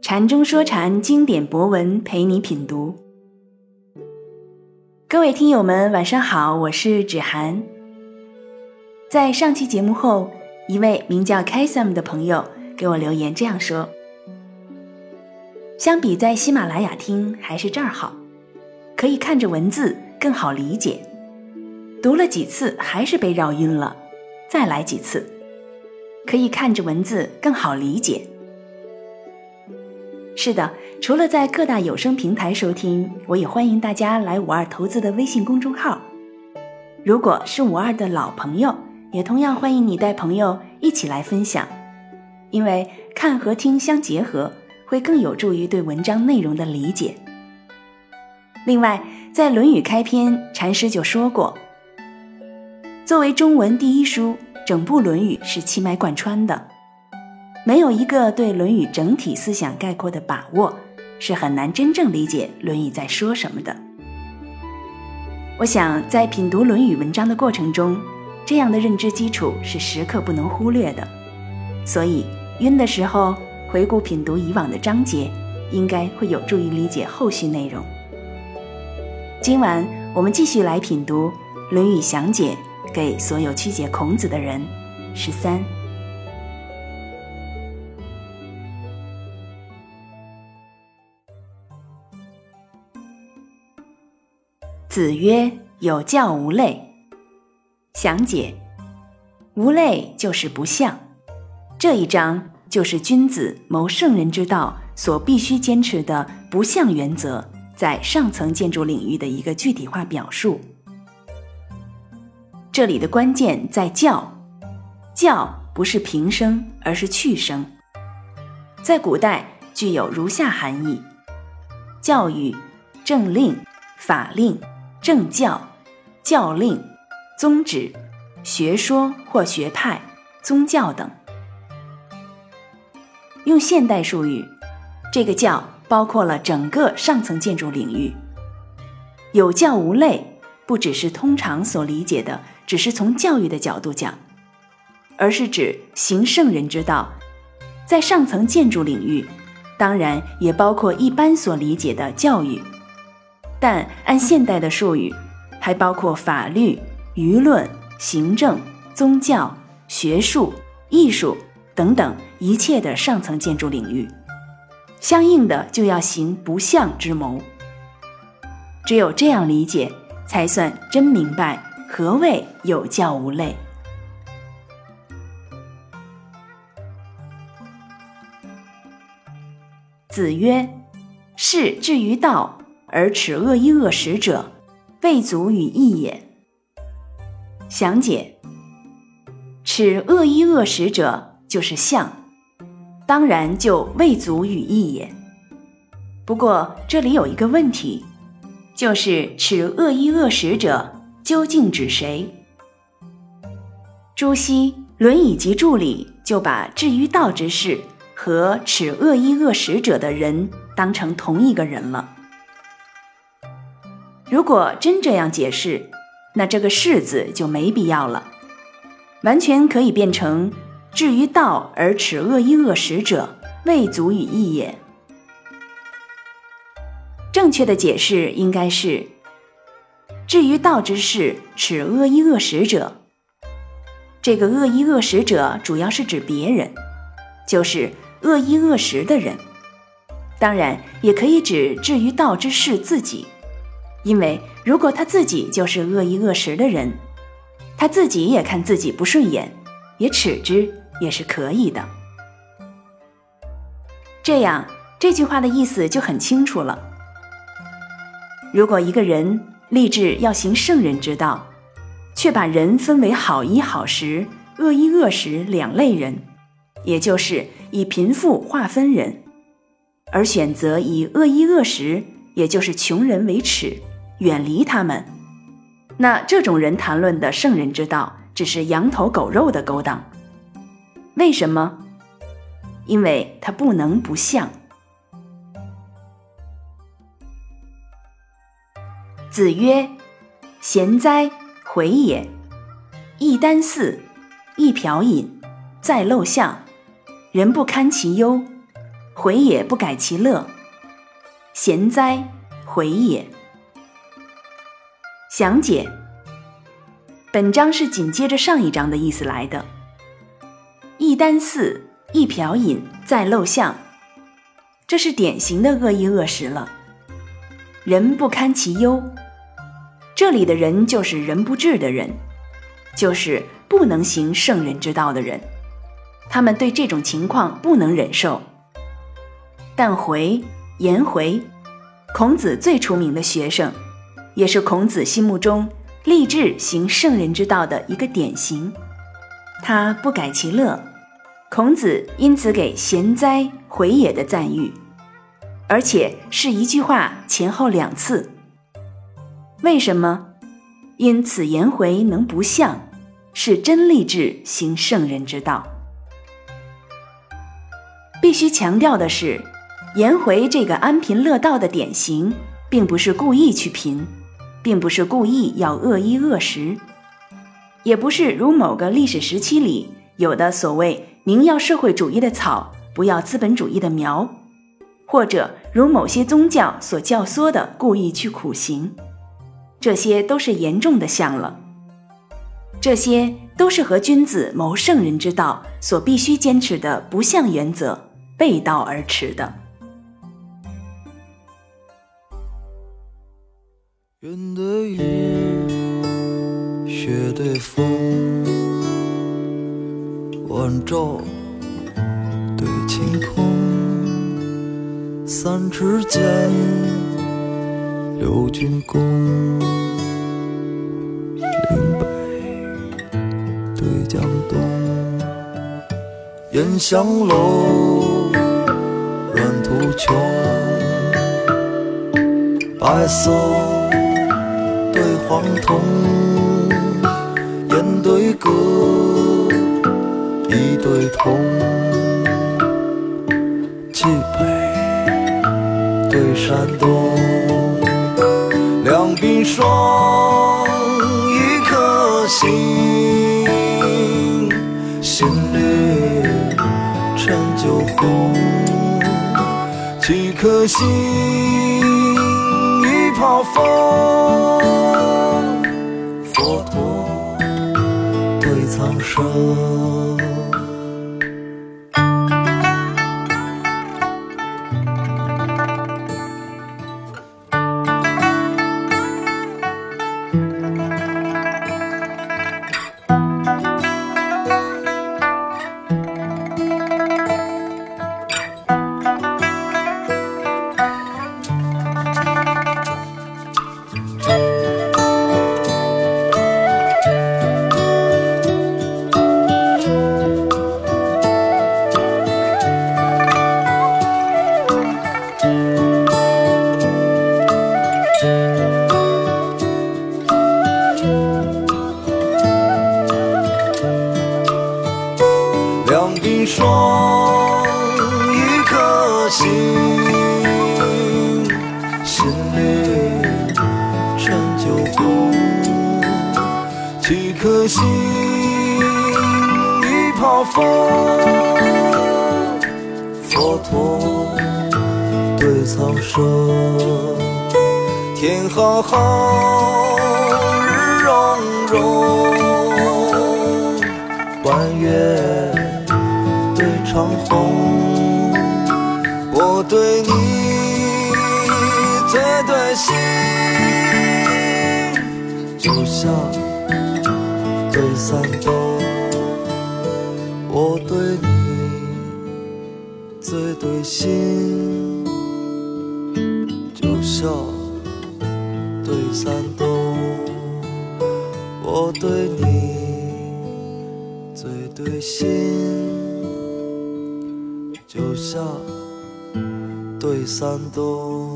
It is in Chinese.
禅中说禅，经典博文陪你品读。各位听友们，晚上好，我是芷涵。在上期节目后，一位名叫 Kasm 的朋友给我留言这样说：“相比在喜马拉雅听，还是这儿好，可以看着文字更好理解。读了几次还是被绕晕了，再来几次，可以看着文字更好理解。”是的，除了在各大有声平台收听，我也欢迎大家来五二投资的微信公众号。如果是五二的老朋友，也同样欢迎你带朋友一起来分享，因为看和听相结合，会更有助于对文章内容的理解。另外，在《论语》开篇，禅师就说过，作为中文第一书，整部《论语》是气脉贯穿的。没有一个对《论语》整体思想概括的把握，是很难真正理解《论语》在说什么的。我想，在品读《论语》文章的过程中，这样的认知基础是时刻不能忽略的。所以，晕的时候回顾品读以往的章节，应该会有助于理解后续内容。今晚我们继续来品读《论语详解》，给所有曲解孔子的人，十三。子曰：“有教无类。”详解：无类就是不相。这一章就是君子谋圣人之道所必须坚持的不相原则，在上层建筑领域的一个具体化表述。这里的关键在教，教不是平声，而是去声。在古代具有如下含义：教育、政令、法令。政教、教令、宗旨、学说或学派、宗教等。用现代术语，这个教包括了整个上层建筑领域。有教无类，不只是通常所理解的，只是从教育的角度讲，而是指行圣人之道，在上层建筑领域，当然也包括一般所理解的教育。但按现代的术语，还包括法律、舆论、行政、宗教、学术、艺术等等一切的上层建筑领域，相应的就要行不相之谋。只有这样理解，才算真明白何谓有教无类。子曰：“士至于道。”而耻恶衣恶食者，未足与义也。详解：耻恶衣恶食者就是相，当然就未足与义也。不过这里有一个问题，就是耻恶衣恶食者究竟指谁？朱熹《论语集注》里就把至于道之士和耻恶衣恶食者的人当成同一个人了。如果真这样解释，那这个“士”字就没必要了，完全可以变成“至于道而耻恶衣恶食者，未足与义也”。正确的解释应该是：“至于道之士，耻恶衣恶食者。”这个恶衣恶食者主要是指别人，就是恶衣恶食的人，当然也可以指至于道之士自己。因为如果他自己就是恶意恶食的人，他自己也看自己不顺眼，也耻之，也是可以的。这样这句话的意思就很清楚了。如果一个人立志要行圣人之道，却把人分为好衣好食、恶衣恶食两类人，也就是以贫富划分人，而选择以恶衣恶食，也就是穷人为耻。远离他们，那这种人谈论的圣人之道，只是羊头狗肉的勾当。为什么？因为他不能不像。子曰：“贤哉，回也！一丹祀，一瓢饮，在陋巷，人不堪其忧，回也不改其乐，贤哉，回也。详解：本章是紧接着上一章的意思来的。一箪食，一瓢饮，在陋巷，这是典型的恶意恶食了。人不堪其忧，这里的人就是人不治的人，就是不能行圣人之道的人。他们对这种情况不能忍受。但回颜回，孔子最出名的学生。也是孔子心目中立志行圣人之道的一个典型。他不改其乐，孔子因此给贤哉回也的赞誉，而且是一句话前后两次。为什么？因此颜回能不像，是真立志行圣人之道。必须强调的是，颜回这个安贫乐道的典型，并不是故意去贫。并不是故意要恶衣恶食，也不是如某个历史时期里有的所谓“宁要社会主义的草，不要资本主义的苗”，或者如某些宗教所教唆的故意去苦行，这些都是严重的像了。这些都是和君子谋圣人之道所必须坚持的不相原则背道而驰的。云对雨，雪对风，晚照对晴空。三尺剑，六钧弓。岭北对江东，烟香楼，软土穷。白色。对黄铜，烟对歌，一对铜，冀北对山东，冰霜，一颗心，心绿成酒红，几颗心，心，心里陈酒红，几颗心，一泡风，佛陀对苍生，天浩浩，日融融，弯月对。长虹，对你最对心，就像对三冬。我对你最对心，就像对三冬。我对你最对心。就像对山东。